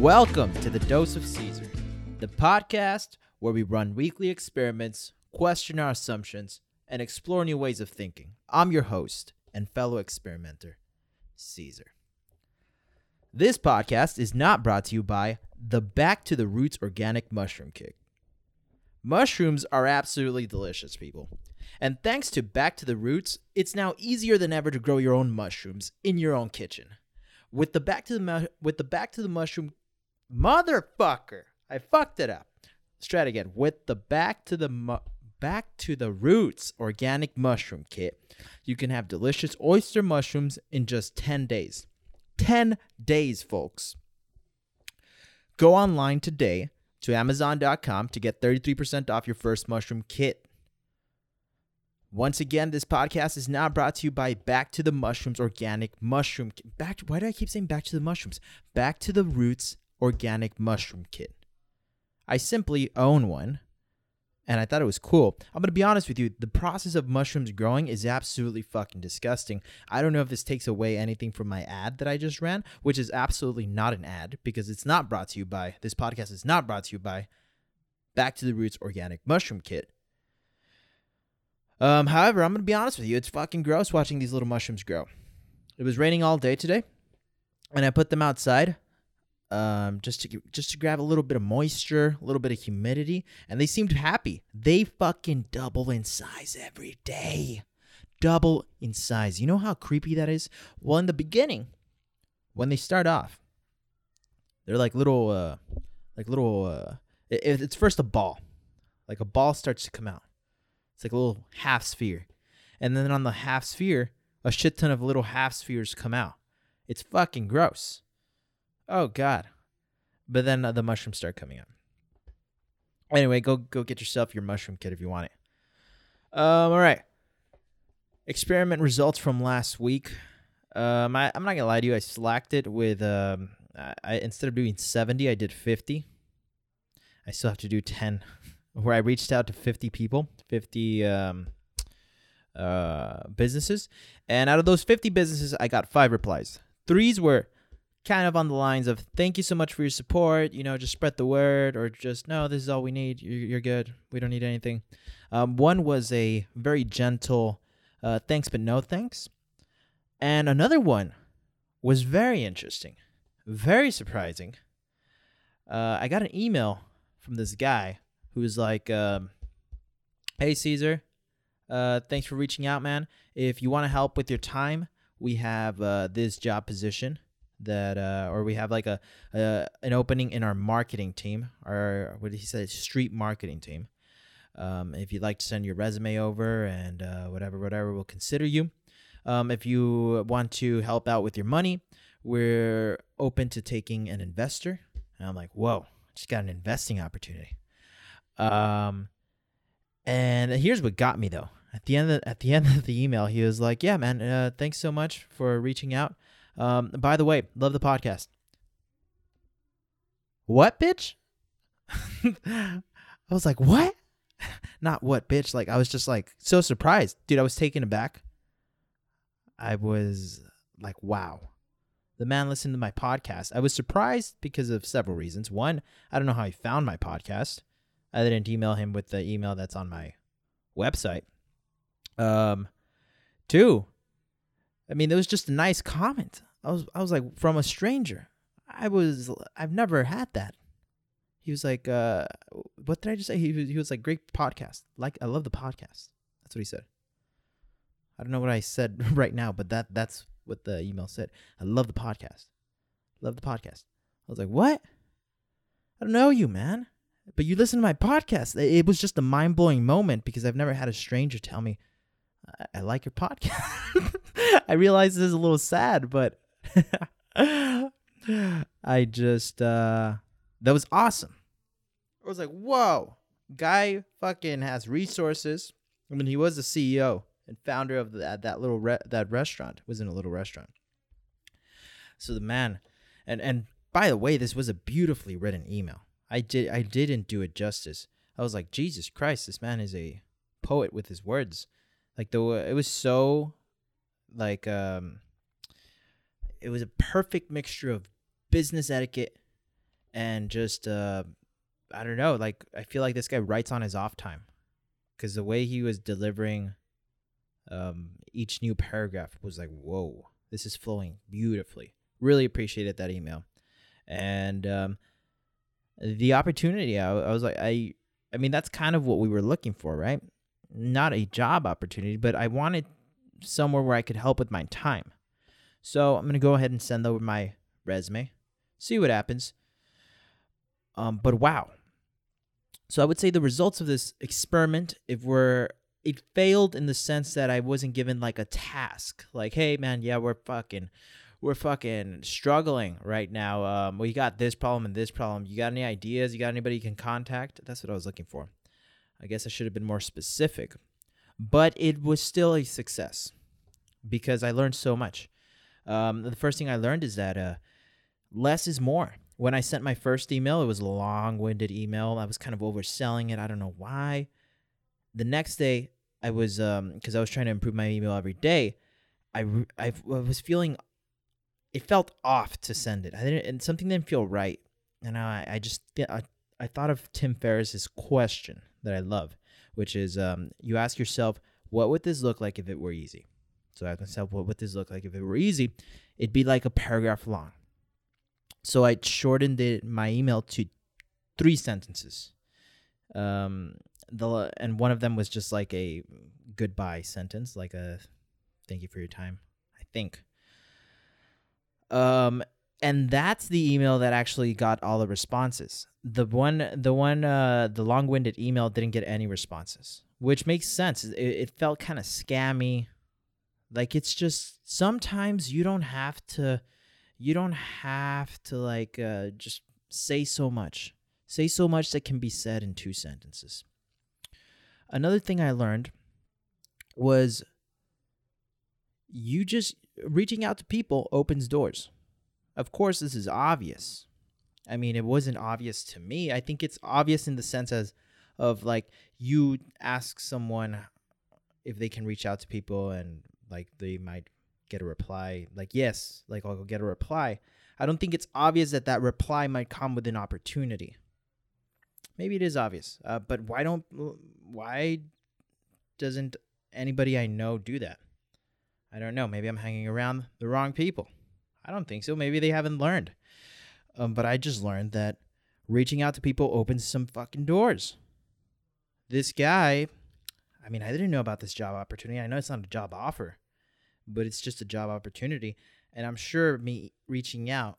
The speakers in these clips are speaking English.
Welcome to the Dose of Caesar, the podcast where we run weekly experiments, question our assumptions, and explore new ways of thinking. I'm your host and fellow experimenter, Caesar. This podcast is not brought to you by the Back to the Roots Organic Mushroom Kit. Mushrooms are absolutely delicious, people. And thanks to Back to the Roots, it's now easier than ever to grow your own mushrooms in your own kitchen. With the Back to the with the Back to the Mushroom motherfucker, I fucked it up. Let's try it again. With the Back to the mu- Back to the Roots Organic Mushroom Kit, you can have delicious oyster mushrooms in just 10 days. 10 days, folks. Go online today to Amazon.com to get 33% off your first mushroom kit. Once again, this podcast is now brought to you by Back to the Mushrooms Organic Mushroom. Back why do I keep saying Back to the Mushrooms? Back to the Roots Organic Mushroom Kit. I simply own one and I thought it was cool. I'm gonna be honest with you, the process of mushrooms growing is absolutely fucking disgusting. I don't know if this takes away anything from my ad that I just ran, which is absolutely not an ad because it's not brought to you by this podcast is not brought to you by Back to the Roots Organic Mushroom Kit. Um, however, I'm gonna be honest with you, it's fucking gross watching these little mushrooms grow. It was raining all day today, and I put them outside um, just to just to grab a little bit of moisture, a little bit of humidity, and they seemed happy. They fucking double in size every day, double in size. You know how creepy that is? Well, in the beginning, when they start off, they're like little, uh, like little. Uh, it, it's first a ball, like a ball starts to come out. It's like a little half sphere, and then on the half sphere, a shit ton of little half spheres come out. It's fucking gross. Oh God! But then uh, the mushrooms start coming out. Anyway, go go get yourself your mushroom kit if you want it. Um, all right. Experiment results from last week. Um, I, I'm not gonna lie to you. I slacked it with um, I, I instead of doing 70, I did 50. I still have to do 10, where I reached out to 50 people, 50 um, uh, businesses, and out of those 50 businesses, I got five replies. Threes were kind of on the lines of thank you so much for your support you know just spread the word or just no this is all we need you're, good we don't need anything. Um, one was a very gentle uh, thanks but no thanks. And another one was very interesting very surprising. Uh, i got an email from this guy who was like um, hey caesar uh, thanks for reaching out man. If you want to help with your time we have uh, this job position that uh, or we have like a, an opening in our marketing team our what did he say? Street marketing team. Um, if you'd like to send your resume over and uh, whatever whatever we'll consider you. Um, if you want to help out with your money we're open to taking an investor. And i'm like whoa just got an investing opportunity. Um and here's what got me though. At the end of, at the end of the email he was like yeah man uh, thanks so much for reaching out um, by the way, love the podcast. What, bitch? I was like, what? Not what, bitch. Like, I was just like so surprised. Dude, I was taken aback. I was like, wow. The man listened to my podcast. I was surprised because of several reasons. One, I don't know how he found my podcast. I didn't email him with the email that's on my website. Um, two, I mean, it was just a nice comment. I was I was like from a stranger. I was I've never had that. He was like, uh, what did I just say? He was, he was like, great podcast. Like I love the podcast. That's what he said. I don't know what I said right now, but that that's what the email said. I love the podcast. Love the podcast. I was like, what? I don't know you, man. But you listen to my podcast. It was just a mind blowing moment because I've never had a stranger tell me, I, I like your podcast. I realize this is a little sad, but I just uh that was awesome. I was like, whoa, guy fucking has resources. I mean, he was the CEO and founder of that that little re- that restaurant. It was in a little restaurant. So the man, and and by the way, this was a beautifully written email. I did I didn't do it justice. I was like, Jesus Christ, this man is a poet with his words. Like the it was so like um it was a perfect mixture of business etiquette and just uh, I don't know, like I feel like this guy writes on his off time because the way he was delivering um, each new paragraph was like, whoa, this is flowing beautifully. Really appreciated that email, and um, the opportunity. I, I was like, I, I mean, that's kind of what we were looking for, right? Not a job opportunity, but I wanted somewhere where I could help with my time. So I'm gonna go ahead and send over my resume, see what happens. Um, but wow. So I would say the results of this experiment, if we're it failed in the sense that I wasn't given like a task. Like, hey man, yeah, we're fucking we're fucking struggling right now. Um, we got this problem and this problem. You got any ideas? You got anybody you can contact? That's what I was looking for. I guess I should have been more specific. But it was still a success because I learned so much. Um, the first thing I learned is that uh, less is more. When I sent my first email, it was a long winded email. I was kind of overselling it. I don't know why. The next day, I was, because um, I was trying to improve my email every day, I, I, was feeling, it felt off to send it. I didn't, and something didn't feel right. And I, I just, I, I thought of Tim Ferriss's question that I love, which is um, you ask yourself, what would this look like if it were easy? So I asked myself, what would this look like if it were easy? It'd be like a paragraph long. So I shortened it, my email to three sentences. Um, the and one of them was just like a goodbye sentence, like a thank you for your time. I think. Um, and that's the email that actually got all the responses. The one, the one, uh, the long-winded email didn't get any responses, which makes sense. It, it felt kind of scammy. Like it's just sometimes you don't have to, you don't have to like uh, just say so much. Say so much that can be said in two sentences. Another thing I learned was you just reaching out to people opens doors. Of course, this is obvious. I mean, it wasn't obvious to me. I think it's obvious in the sense as of like you ask someone if they can reach out to people and like they might get a reply like yes, like I'll get a reply. I don't think it's obvious that that reply might come with an opportunity. Maybe it is obvious, uh, but why don't why doesn't anybody I know do that? I don't know. Maybe I'm hanging around the wrong people. I don't think so. Maybe they haven't learned. Um, but I just learned that reaching out to people opens some fucking doors. This guy, I mean, I didn't know about this job opportunity. I know it's not a job offer, but it's just a job opportunity. And I'm sure me reaching out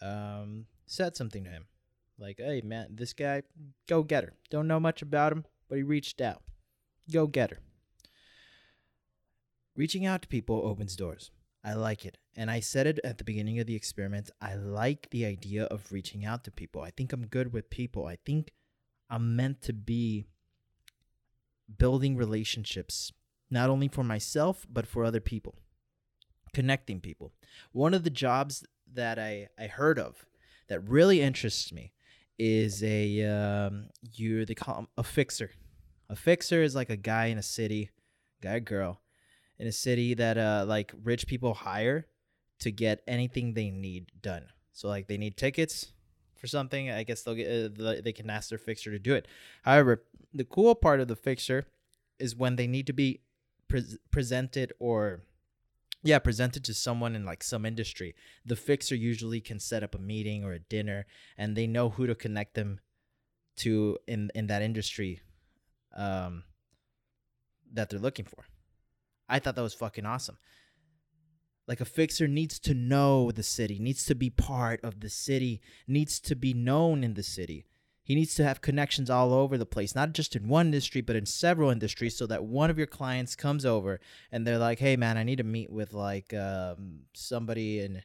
um, said something to him. Like, hey, man, this guy, go get her. Don't know much about him, but he reached out. Go get her. Reaching out to people opens doors. I like it. And I said it at the beginning of the experiment. I like the idea of reaching out to people. I think I'm good with people. I think I'm meant to be building relationships, not only for myself, but for other people, connecting people. One of the jobs that I, I heard of that really interests me is a um, you they call him a fixer. A fixer is like a guy in a city, guy girl, in a city that uh like rich people hire to get anything they need done. So like they need tickets for something, I guess they'll get uh, they can ask their fixer to do it. However, the cool part of the fixer is when they need to be pre- presented or yeah presented to someone in like some industry the fixer usually can set up a meeting or a dinner and they know who to connect them to in in that industry um that they're looking for i thought that was fucking awesome like a fixer needs to know the city needs to be part of the city needs to be known in the city he needs to have connections all over the place, not just in one industry, but in several industries, so that one of your clients comes over and they're like, "Hey, man, I need to meet with like um, somebody in."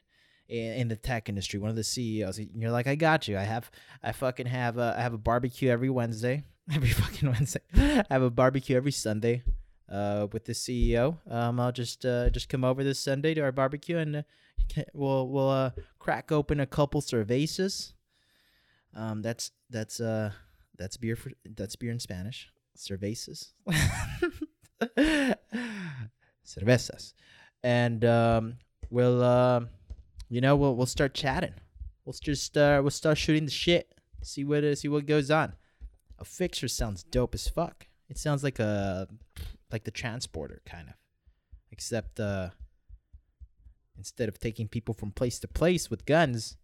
in the tech industry, one of the CEOs. And you're like, I got you. I have, I fucking have, a, I have a barbecue every Wednesday, every fucking Wednesday. I have a barbecue every Sunday, uh, with the CEO. Um, I'll just, uh, just come over this Sunday to our barbecue and uh, we'll, we'll, uh, crack open a couple cervezas. Um, that's that's uh that's beer for that's beer in Spanish. Cervezas. Cervezas. And um, we'll uh, you know we'll we'll start chatting. We'll just uh, we'll start shooting the shit. See what see what goes on. A fixer sounds dope as fuck. It sounds like a like the transporter kind of, except uh, instead of taking people from place to place with guns,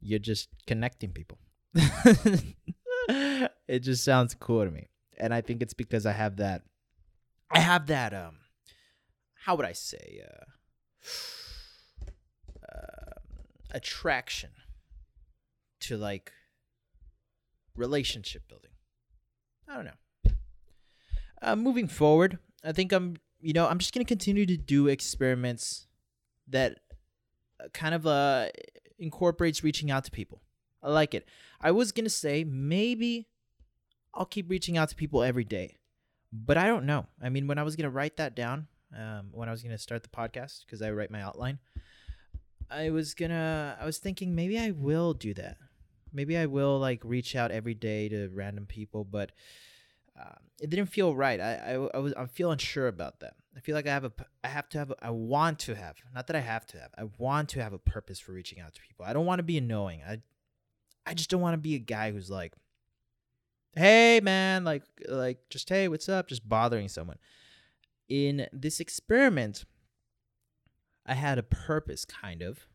you're just connecting people. it just sounds cool to me, and I think it's because I have that. I have that. Um, how would I say? Uh, uh, attraction to like relationship building. I don't know. Uh, moving forward, I think I'm, you know, I'm just gonna continue to do experiments that uh, kind of uh incorporates reaching out to people. I like it. I was gonna say maybe I'll keep reaching out to people every day, but I don't know. I mean, when I was gonna write that down, um, when I was gonna start the podcast, because I write my outline, I was gonna, I was thinking maybe I will do that. Maybe I will like reach out every day to random people, but uh, it didn't feel right. I, I, I was, I feel unsure about that. I feel like I have a, I have to have, a, I want to have, not that I have to have, I want to have a purpose for reaching out to people. I don't want to be annoying. I, I just don't want to be a guy who's like, hey man, like, like just hey, what's up? Just bothering someone. In this experiment, I had a purpose, kind of.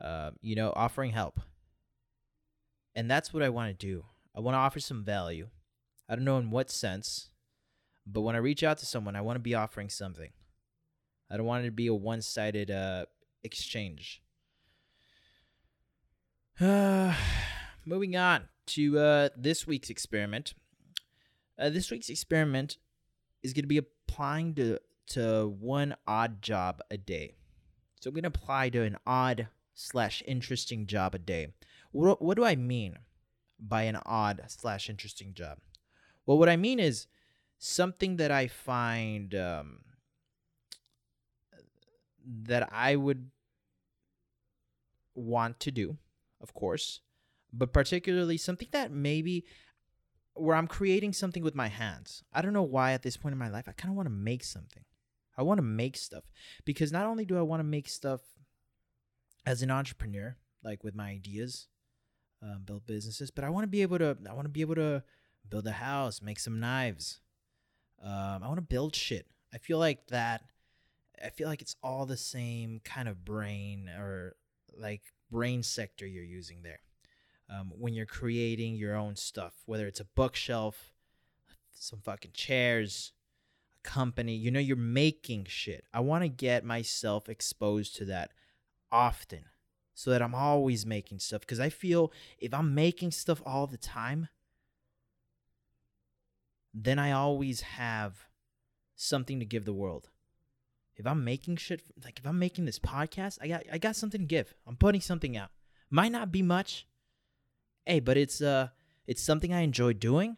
Uh, you know, offering help. And that's what I want to do. I want to offer some value. I don't know in what sense, but when I reach out to someone, I want to be offering something. I don't want it to be a one sided uh, exchange. Uh, moving on to uh, this week's experiment. Uh, this week's experiment is going to be applying to to one odd job a day. So I'm going to apply to an odd slash interesting job a day. What, what do I mean by an odd slash interesting job? Well, what I mean is something that I find um, that I would want to do, of course, but particularly something that maybe where I'm creating something with my hands. I don't know why at this point in my life I kind of want to make something. I want to make stuff because not only do I want to make stuff as an entrepreneur, like with my ideas, um, build businesses, but I want to be able to. I want to be able to build a house, make some knives. Um, I want to build shit. I feel like that. I feel like it's all the same kind of brain or like brain sector you're using there. Um, when you're creating your own stuff, whether it's a bookshelf, some fucking chairs, a company. You know, you're making shit. I want to get myself exposed to that often so that I'm always making stuff because I feel if I'm making stuff all the time, then I always have something to give the world. If I'm making shit like if I'm making this podcast, I got I got something to give. I'm putting something out. Might not be much. Hey, but it's uh it's something I enjoy doing.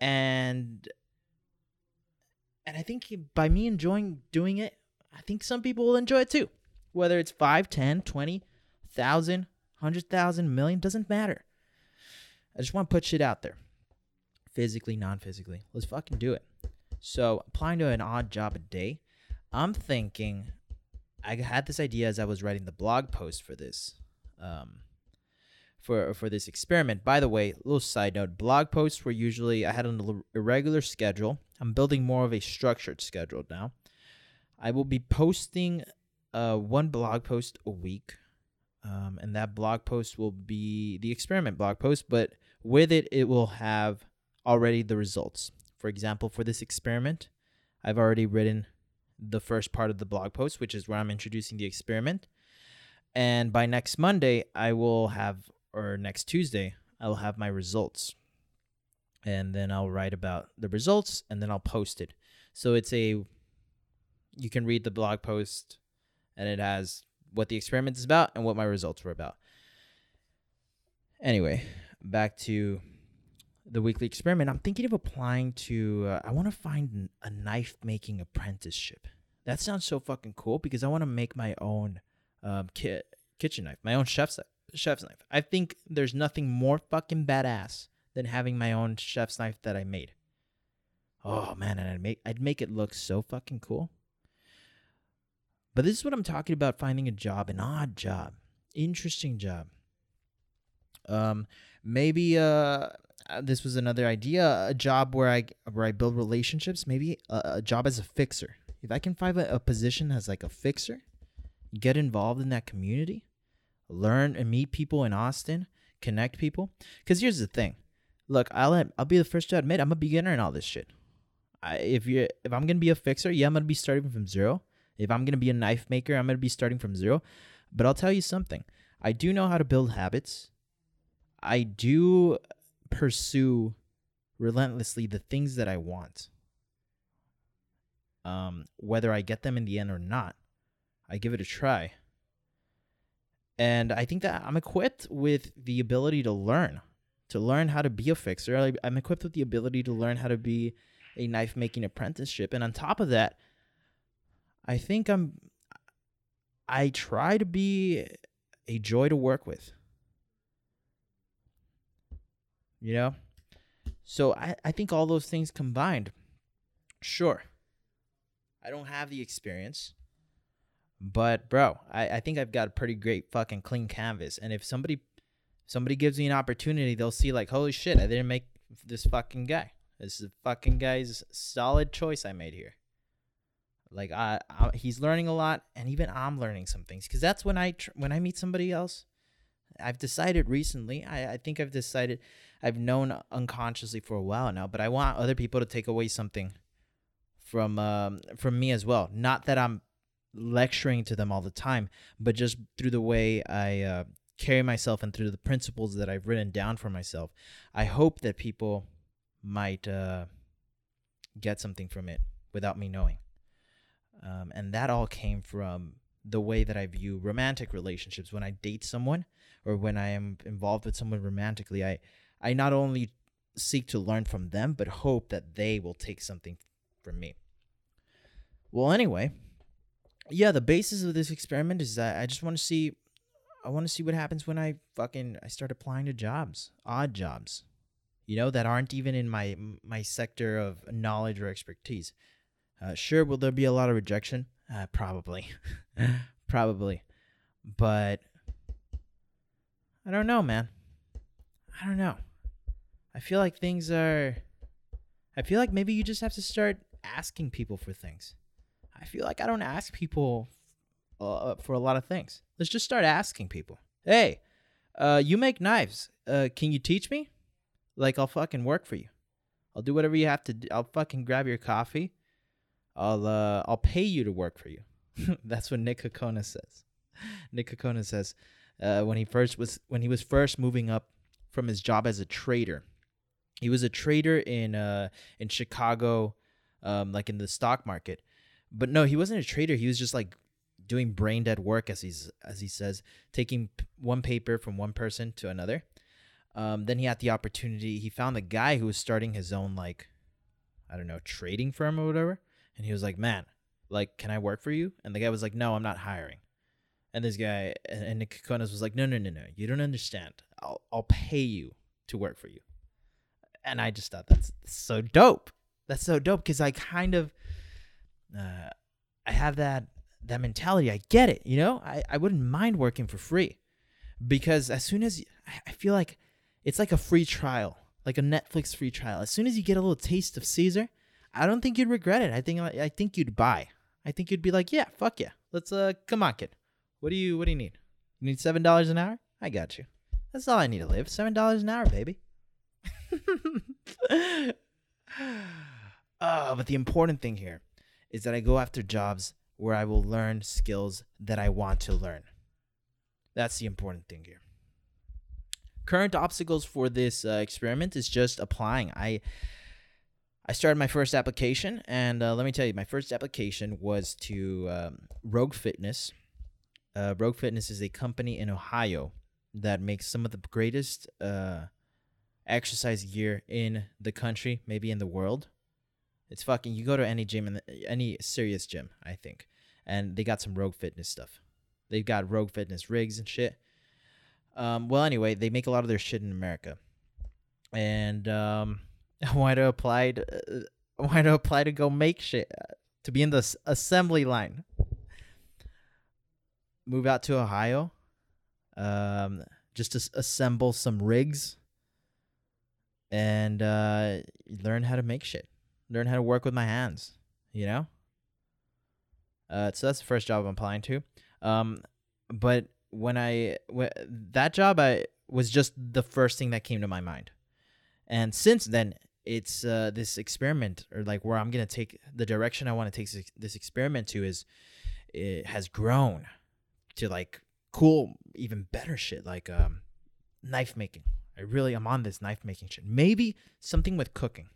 And and I think by me enjoying doing it, I think some people will enjoy it too. Whether it's 5, 10, 20, 1,000, 100,000, million, doesn't matter. I just want to put shit out there. Physically, non physically. Let's fucking do it. So, applying to an odd job a day, I'm thinking I had this idea as I was writing the blog post for this. Um, for for this experiment. By the way, little side note: blog posts were usually I had an irregular schedule. I'm building more of a structured schedule now. I will be posting uh, one blog post a week, um, and that blog post will be the experiment blog post. But with it, it will have already the results. For example, for this experiment, I've already written the first part of the blog post, which is where I'm introducing the experiment. And by next Monday, I will have or next Tuesday, I'll have my results. And then I'll write about the results and then I'll post it. So it's a you can read the blog post and it has what the experiment is about and what my results were about. Anyway, back to the weekly experiment. I'm thinking of applying to uh, I want to find a knife making apprenticeship. That sounds so fucking cool because I want to make my own um, ki- kitchen knife, my own chef's chef's knife. I think there's nothing more fucking badass than having my own chef's knife that I made. Oh man, and I'd make I'd make it look so fucking cool. But this is what I'm talking about finding a job, an odd job, interesting job. Um maybe uh uh, this was another idea a job where i where i build relationships maybe a, a job as a fixer. If i can find a, a position as like a fixer get involved in that community learn and meet people in austin connect people. Because here's the thing. Look i'll i'll be the first to admit i'm a beginner in all this shit. I, if you if i'm gonna be a fixer yeah i'm gonna be starting from zero. If i'm gonna be a knife maker i'm gonna be starting from zero. But i'll tell you something. I do know how to build habits. I do pursue relentlessly the things that I want. Um, whether I get them in the end or not, I give it a try. And I think that I'm equipped with the ability to learn, to learn how to be a fixer. I'm equipped with the ability to learn how to be a knife making apprenticeship. And on top of that, I think I'm, I try to be a joy to work with you know? So I, I think all those things combined, sure. I don't have the experience. But bro, I, I think I've got a pretty great fucking clean canvas. And if somebody somebody gives me an opportunity, they'll see like, holy shit, I didn't make this fucking guy. This is fucking guy's solid choice I made here. Like I, I he's learning a lot, and even I'm learning some things. Cause that's when I tr- when I meet somebody else, I've decided recently. I, I think I've decided I've known unconsciously for a while now, but I want other people to take away something from um, from me as well. Not that I'm lecturing to them all the time, but just through the way I uh, carry myself and through the principles that I've written down for myself. I hope that people might uh, get something from it without me knowing. Um, and that all came from the way that I view romantic relationships. When I date someone or when I am involved with someone romantically, I I not only seek to learn from them, but hope that they will take something from me. Well, anyway, yeah, the basis of this experiment is that I just want to see I want to see what happens when I fucking I start applying to jobs, odd jobs. You know, that aren't even in my my sector of knowledge or expertise. Uh, sure, will there be a lot of rejection? Uh, probably. probably. But I don't know, man. I don't know. I feel like things are. I feel like maybe you just have to start asking people for things. I feel like I don't ask people uh, for a lot of things. Let's just start asking people. Hey, uh, you make knives. Uh, can you teach me? Like I'll fucking work for you. I'll do whatever you have to do. I'll fucking grab your coffee. I'll uh, I'll pay you to work for you. That's what Nick Kokonas says. Nick Kokonas says uh, when he first was when he was first moving up from his job as a trader he was a trader in uh in Chicago, um, like in the stock market. But no, he wasn't a trader. He was just like doing brain dead work, as he's as he says, taking one paper from one person to another. Um, then he had the opportunity. He found the guy who was starting his own like, I don't know, trading firm or whatever. And he was like, "Man, like, can I work for you?" And the guy was like, "No, I'm not hiring." And this guy and Nick Kokonas was like, "No, no, no, no. You don't understand. I'll I'll pay you to work for you." And I just thought that's so dope. That's so dope because I kind of, uh, I have that that mentality. I get it. You know, I I wouldn't mind working for free, because as soon as I feel like it's like a free trial, like a Netflix free trial. As soon as you get a little taste of Caesar, I don't think you'd regret it. I think I think you'd buy. I think you'd be like, yeah, fuck yeah, let's uh, come on, kid. What do you what do you need? You need seven dollars an hour? I got you. That's all I need to live. Seven dollars an hour, baby. Oh, but the important thing here is that I go after jobs where I will learn skills that I want to learn. That's the important thing here. Current obstacles for this uh, experiment is just applying. I I started my first application, and uh, let me tell you, my first application was to um, Rogue Fitness. Uh, Rogue Fitness is a company in Ohio that makes some of the greatest uh, exercise gear in the country, maybe in the world. It's fucking. You go to any gym, in the, any serious gym, I think, and they got some Rogue Fitness stuff. They've got Rogue Fitness rigs and shit. Um, well, anyway, they make a lot of their shit in America, and um, why to apply to, uh, why to apply to go make shit uh, to be in the assembly line. move out to Ohio, um, just to assemble some rigs and uh, learn how to make shit, learn how to work with my hands. You know. Uh, so that's the first job I'm applying to. Um, but when I wh- that job, I was just the first thing that came to my mind, and since then, it's uh, this experiment or like where I'm gonna take the direction I want to take this, this experiment to is it has grown to like cool, even better shit like um, knife making. I really am on this knife making shit. Maybe something with cooking.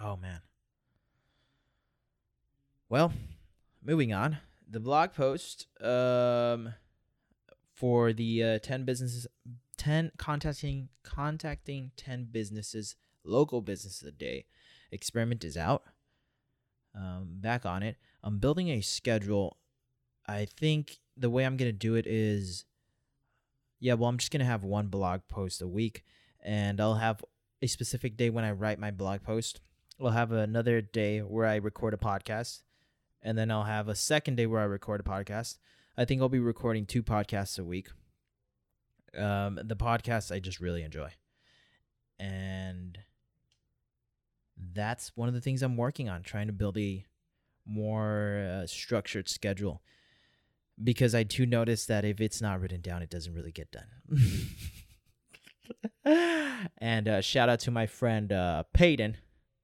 Oh man. Well, moving on. The blog post um, for the uh, 10 businesses 10 contacting contacting 10 businesses local businesses a day experiment is out um, back on it i'm building a schedule i think the way i'm to do it is yeah well i'm just going to have one blog post a week and i'll have a specific day when i write my blog post. I'll have another day where i record a podcast and then i'll have a second day where i record a podcast. I think i'll be recording two podcasts a week. Um, the podcast I just really enjoy, and that's one of the things I'm working on, trying to build a more uh, structured schedule. Because I do notice that if it's not written down, it doesn't really get done. and uh, shout out to my friend uh, Peyton,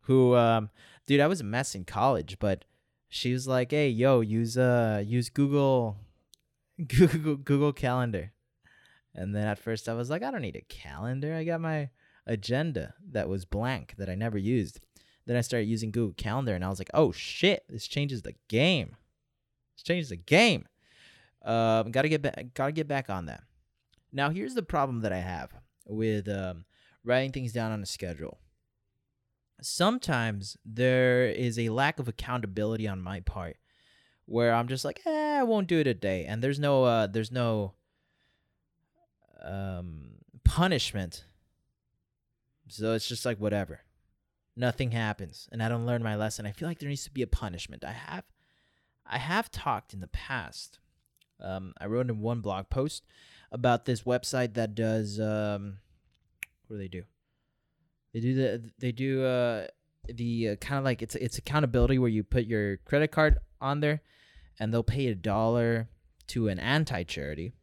who, um, dude, I was a mess in college, but she was like, "Hey, yo, use uh, use Google, Google, Google Calendar." And then at first I was like, I don't need a calendar. I got my agenda that was blank that I never used. Then I started using Google Calendar and I was like, oh shit, this changes the game. This changes the game. Um, gotta get back gotta get back on that. Now here's the problem that I have with um, writing things down on a schedule. Sometimes there is a lack of accountability on my part where I'm just like, eh, I won't do it a day. And there's no uh there's no um, punishment. So it's just like whatever. Nothing happens, and I don't learn my lesson. I feel like there needs to be a punishment. I have, I have talked in the past. Um, I wrote in one blog post about this website that does. Um, what do they do? They do the they do uh the uh, kind of like it's it's accountability where you put your credit card on there, and they'll pay a dollar to an anti charity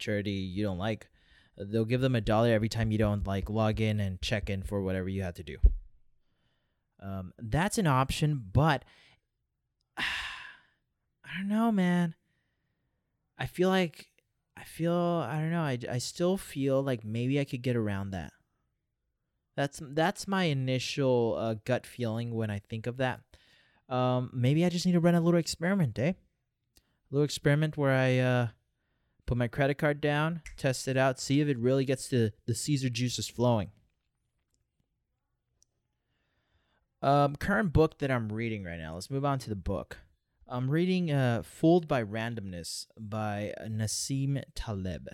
charity you don't like, they'll give them a dollar every time you don't like log in and check in for whatever you have to do. Um, that's an option, but I don't know, man. I feel like I feel I don't know. I, I still feel like maybe I could get around that. That's that's my initial uh, gut feeling when I think of that. Um, maybe I just need to run a little experiment, eh? A little experiment where I uh, put my credit card down, test it out, see if it really gets the, the Caesar juices flowing. Um, current book that I'm reading right now. Let's move on to the book. I'm reading uh, Fooled by Randomness by Nassim Taleb.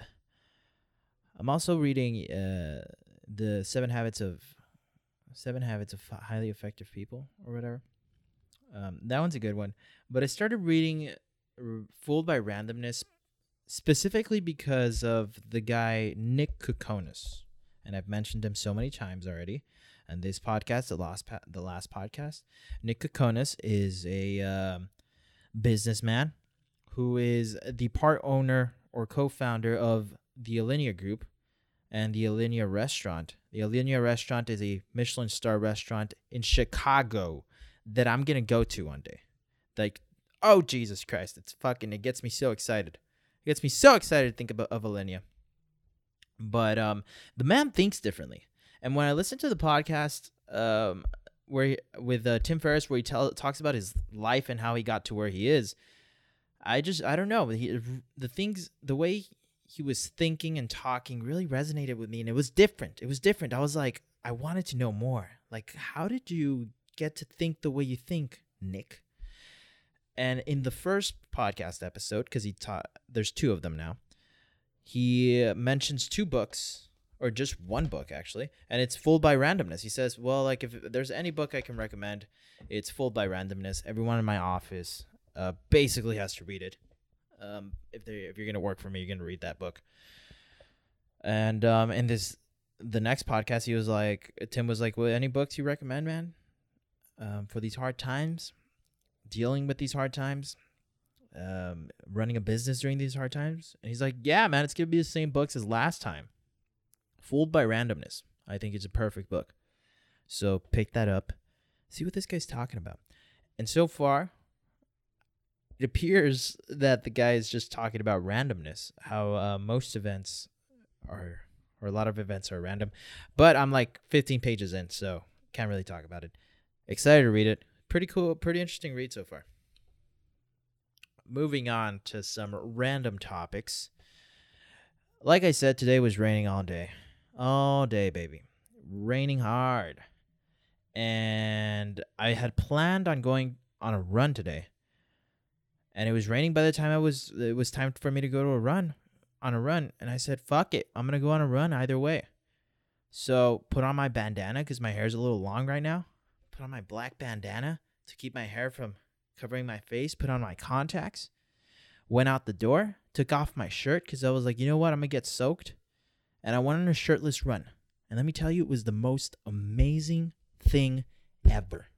I'm also reading uh, the Seven Habits of Seven Habits of Highly Effective People or whatever. Um, that one's a good one. But I started reading Fooled by Randomness specifically because of the guy Nick Kokonas, and I've mentioned him so many times already. And this podcast, the last pa- the last podcast, Nick Kokonas is a um, businessman who is the part owner or co-founder of the Alinea Group and the Alinea Restaurant. The Alinea Restaurant is a Michelin star restaurant in Chicago that I'm gonna go to one day. Like, oh Jesus Christ, it's fucking it gets me so excited. It gets me so excited to think about of Alinea. But um, the man thinks differently, and when I listen to the podcast um, where he, with uh, Tim Ferriss, where he tell, talks about his life and how he got to where he is, I just I don't know he, the things the way he was thinking and talking really resonated with me, and it was different. It was different. I was like, I wanted to know more. Like, how did you get to think the way you think, Nick? And in the first podcast episode, because he taught, there's two of them now. He mentions two books, or just one book actually, and it's Fooled by Randomness. He says, "Well, like if there's any book I can recommend, it's Fooled by Randomness. Everyone in my office uh, basically has to read it. Um, if they if you're gonna work for me, you're gonna read that book. And um, in this the next podcast, he was like, Tim was like, "Well, any books you recommend, man, um, for these hard times, dealing with these hard times, um, running a business during these hard times?" And he's like, "Yeah, man, it's gonna be the same books as last time. Fooled by Randomness. I think it's a perfect book. So pick that up, see what this guy's talking about. And so far, it appears that the guy is just talking about randomness, how uh, most events are or a lot of events are random. But I'm like 15 pages in, so can't really talk about it. Excited to read it. Pretty cool, pretty interesting read so far. Moving on to some random topics. Like I said, today was raining all day. All day, baby. Raining hard. And I had planned on going on a run today. And it was raining by the time I was it was time for me to go to a run on a run and I said, fuck it. I'm going to go on a run either way. So put on my bandana because my hair is a little long right now. Put on my black bandana to keep my hair from covering my face. Put on my contacts. Went out the door. Took off my shirt because I was like, you know what? I'm going to get soaked. And I went on a shirtless run. And let me tell you, it was the most amazing thing ever.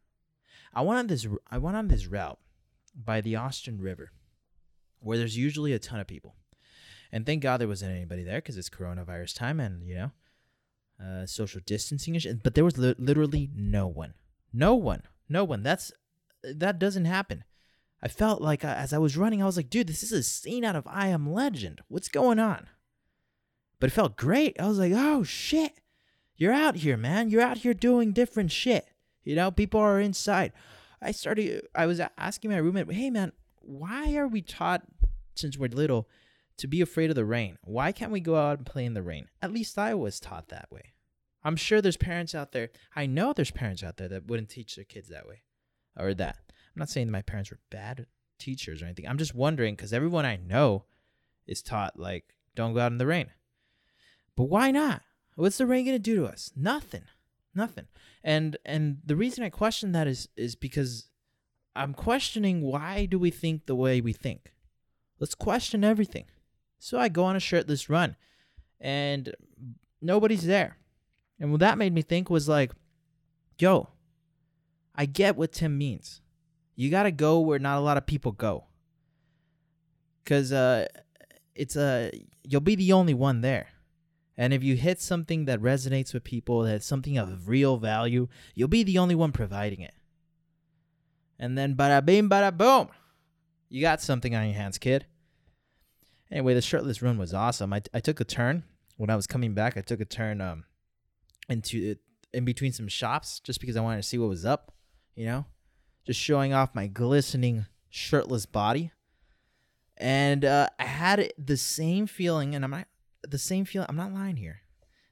I went on this I went on this route by the Austin River where there's usually a ton of people. And thank God there wasn't anybody there because it's coronavirus time and, you know, uh, social distancing. But there was li- literally no one. No one. No one. That's That doesn't happen. I felt like uh, as I was running, I was like, dude, this is a scene out of I Am Legend. What's going on? But it felt great. I was like, oh, shit. You're out here, man. You're out here doing different shit. You know, people are inside. I started, I was asking my roommate, hey, man, why are we taught since we're little to be afraid of the rain. Why can't we go out and play in the rain? At least I was taught that way. I'm sure there's parents out there. I know there's parents out there that wouldn't teach their kids that way or that. I'm not saying my parents were bad teachers or anything. I'm just wondering because everyone I know is taught, like, don't go out in the rain. But why not? What's the rain going to do to us? Nothing. Nothing. And and the reason I question that is is because I'm questioning why do we think the way we think? Let's question everything. So I go on a shirtless run and nobody's there. And what that made me think was like, yo, I get what Tim means. You got to go where not a lot of people go. Cuz uh it's a uh, you'll be the only one there. And if you hit something that resonates with people, that's something of real value, you'll be the only one providing it. And then bada bing, bada boom. You got something on your hands, kid. Anyway, the shirtless run was awesome. I, I took a turn when I was coming back. I took a turn um into in between some shops just because I wanted to see what was up. You know, just showing off my glistening shirtless body. And uh, I had the same feeling, and I'm not the same feeling. I'm not lying here.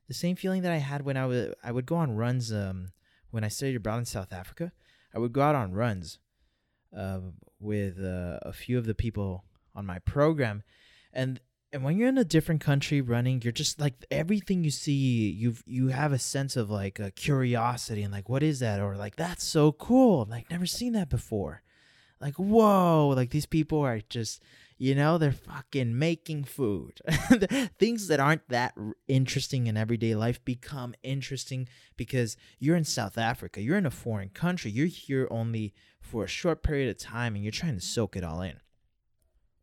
The same feeling that I had when I would I would go on runs um when I studied abroad in South Africa. I would go out on runs uh, with uh, a few of the people on my program, and and when you're in a different country running you're just like everything you see you've you have a sense of like a curiosity and like what is that or like that's so cool like never seen that before like whoa like these people are just you know they're fucking making food. Things that aren't that interesting in everyday life become interesting because you're in south africa you're in a foreign country you're here only for a short period of time and you're trying to soak it all in.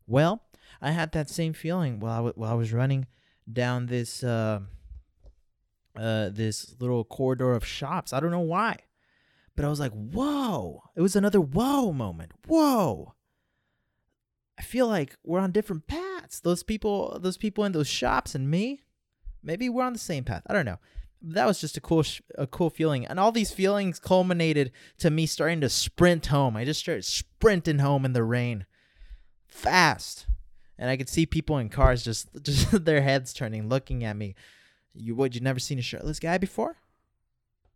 Well I had that same feeling while I, w- while I was running down this uh, uh, this little corridor of shops. I don't know why, but I was like, "Whoa!" It was another "whoa" moment. Whoa! I feel like we're on different paths. Those people, those people in those shops, and me, maybe we're on the same path. I don't know. That was just a cool, sh- a cool feeling, and all these feelings culminated to me starting to sprint home. I just started sprinting home in the rain, fast and I could see people in cars just just their heads turning, looking at me. You would You never seen a shirtless guy before?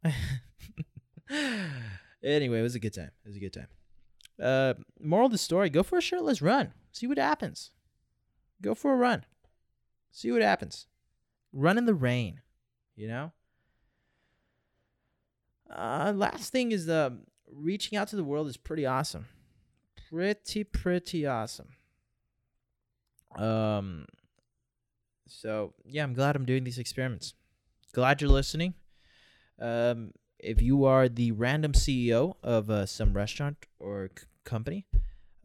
anyway, it was a good time. It was a good time. Uh, moral of the story: Go for a shirtless run. See what happens. Go for a run. See what happens. Run in the rain. You know. Uh, last thing is the uh, reaching out to the world is pretty awesome. Pretty pretty awesome Um. So yeah, I'm glad I'm doing these experiments. Glad you're listening. Um, if you are the random CEO of uh, some restaurant or c- company,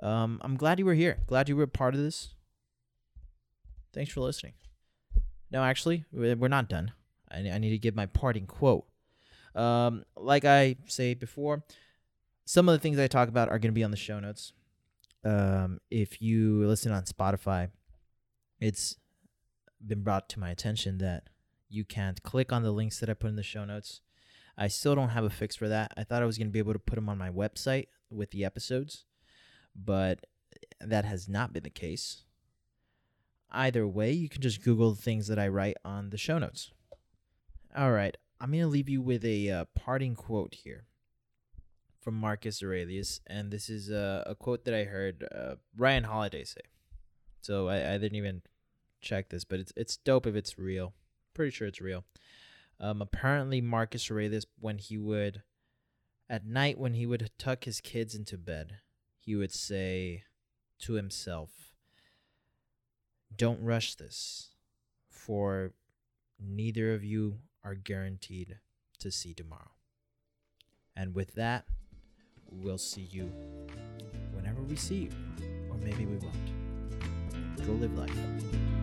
um, I'm glad you were here. Glad you were part of this. Thanks for listening. No, actually, we're we're not done. I, I need to give my parting quote. Um, like I say before, some of the things I talk about are going to be on the show notes. Um, if you listen on Spotify, it's been brought to my attention that you can't click on the links that I put in the show notes. I still don't have a fix for that. I thought I was going to be able to put them on my website with the episodes, but that has not been the case. Either way, you can just Google the things that I write on the show notes. All right, I'm going to leave you with a uh, parting quote here from Marcus Aurelius, and this is uh, a quote that I heard uh, Ryan Holiday say. So I, I didn't even check this, but it's it's dope if it's real. Pretty sure it's real. Um, apparently, Marcus Aurelius, when he would, at night, when he would tuck his kids into bed, he would say to himself, Don't rush this, for neither of you are guaranteed to see tomorrow. And with that, we'll see you whenever we see you, or maybe we won't. Go live life.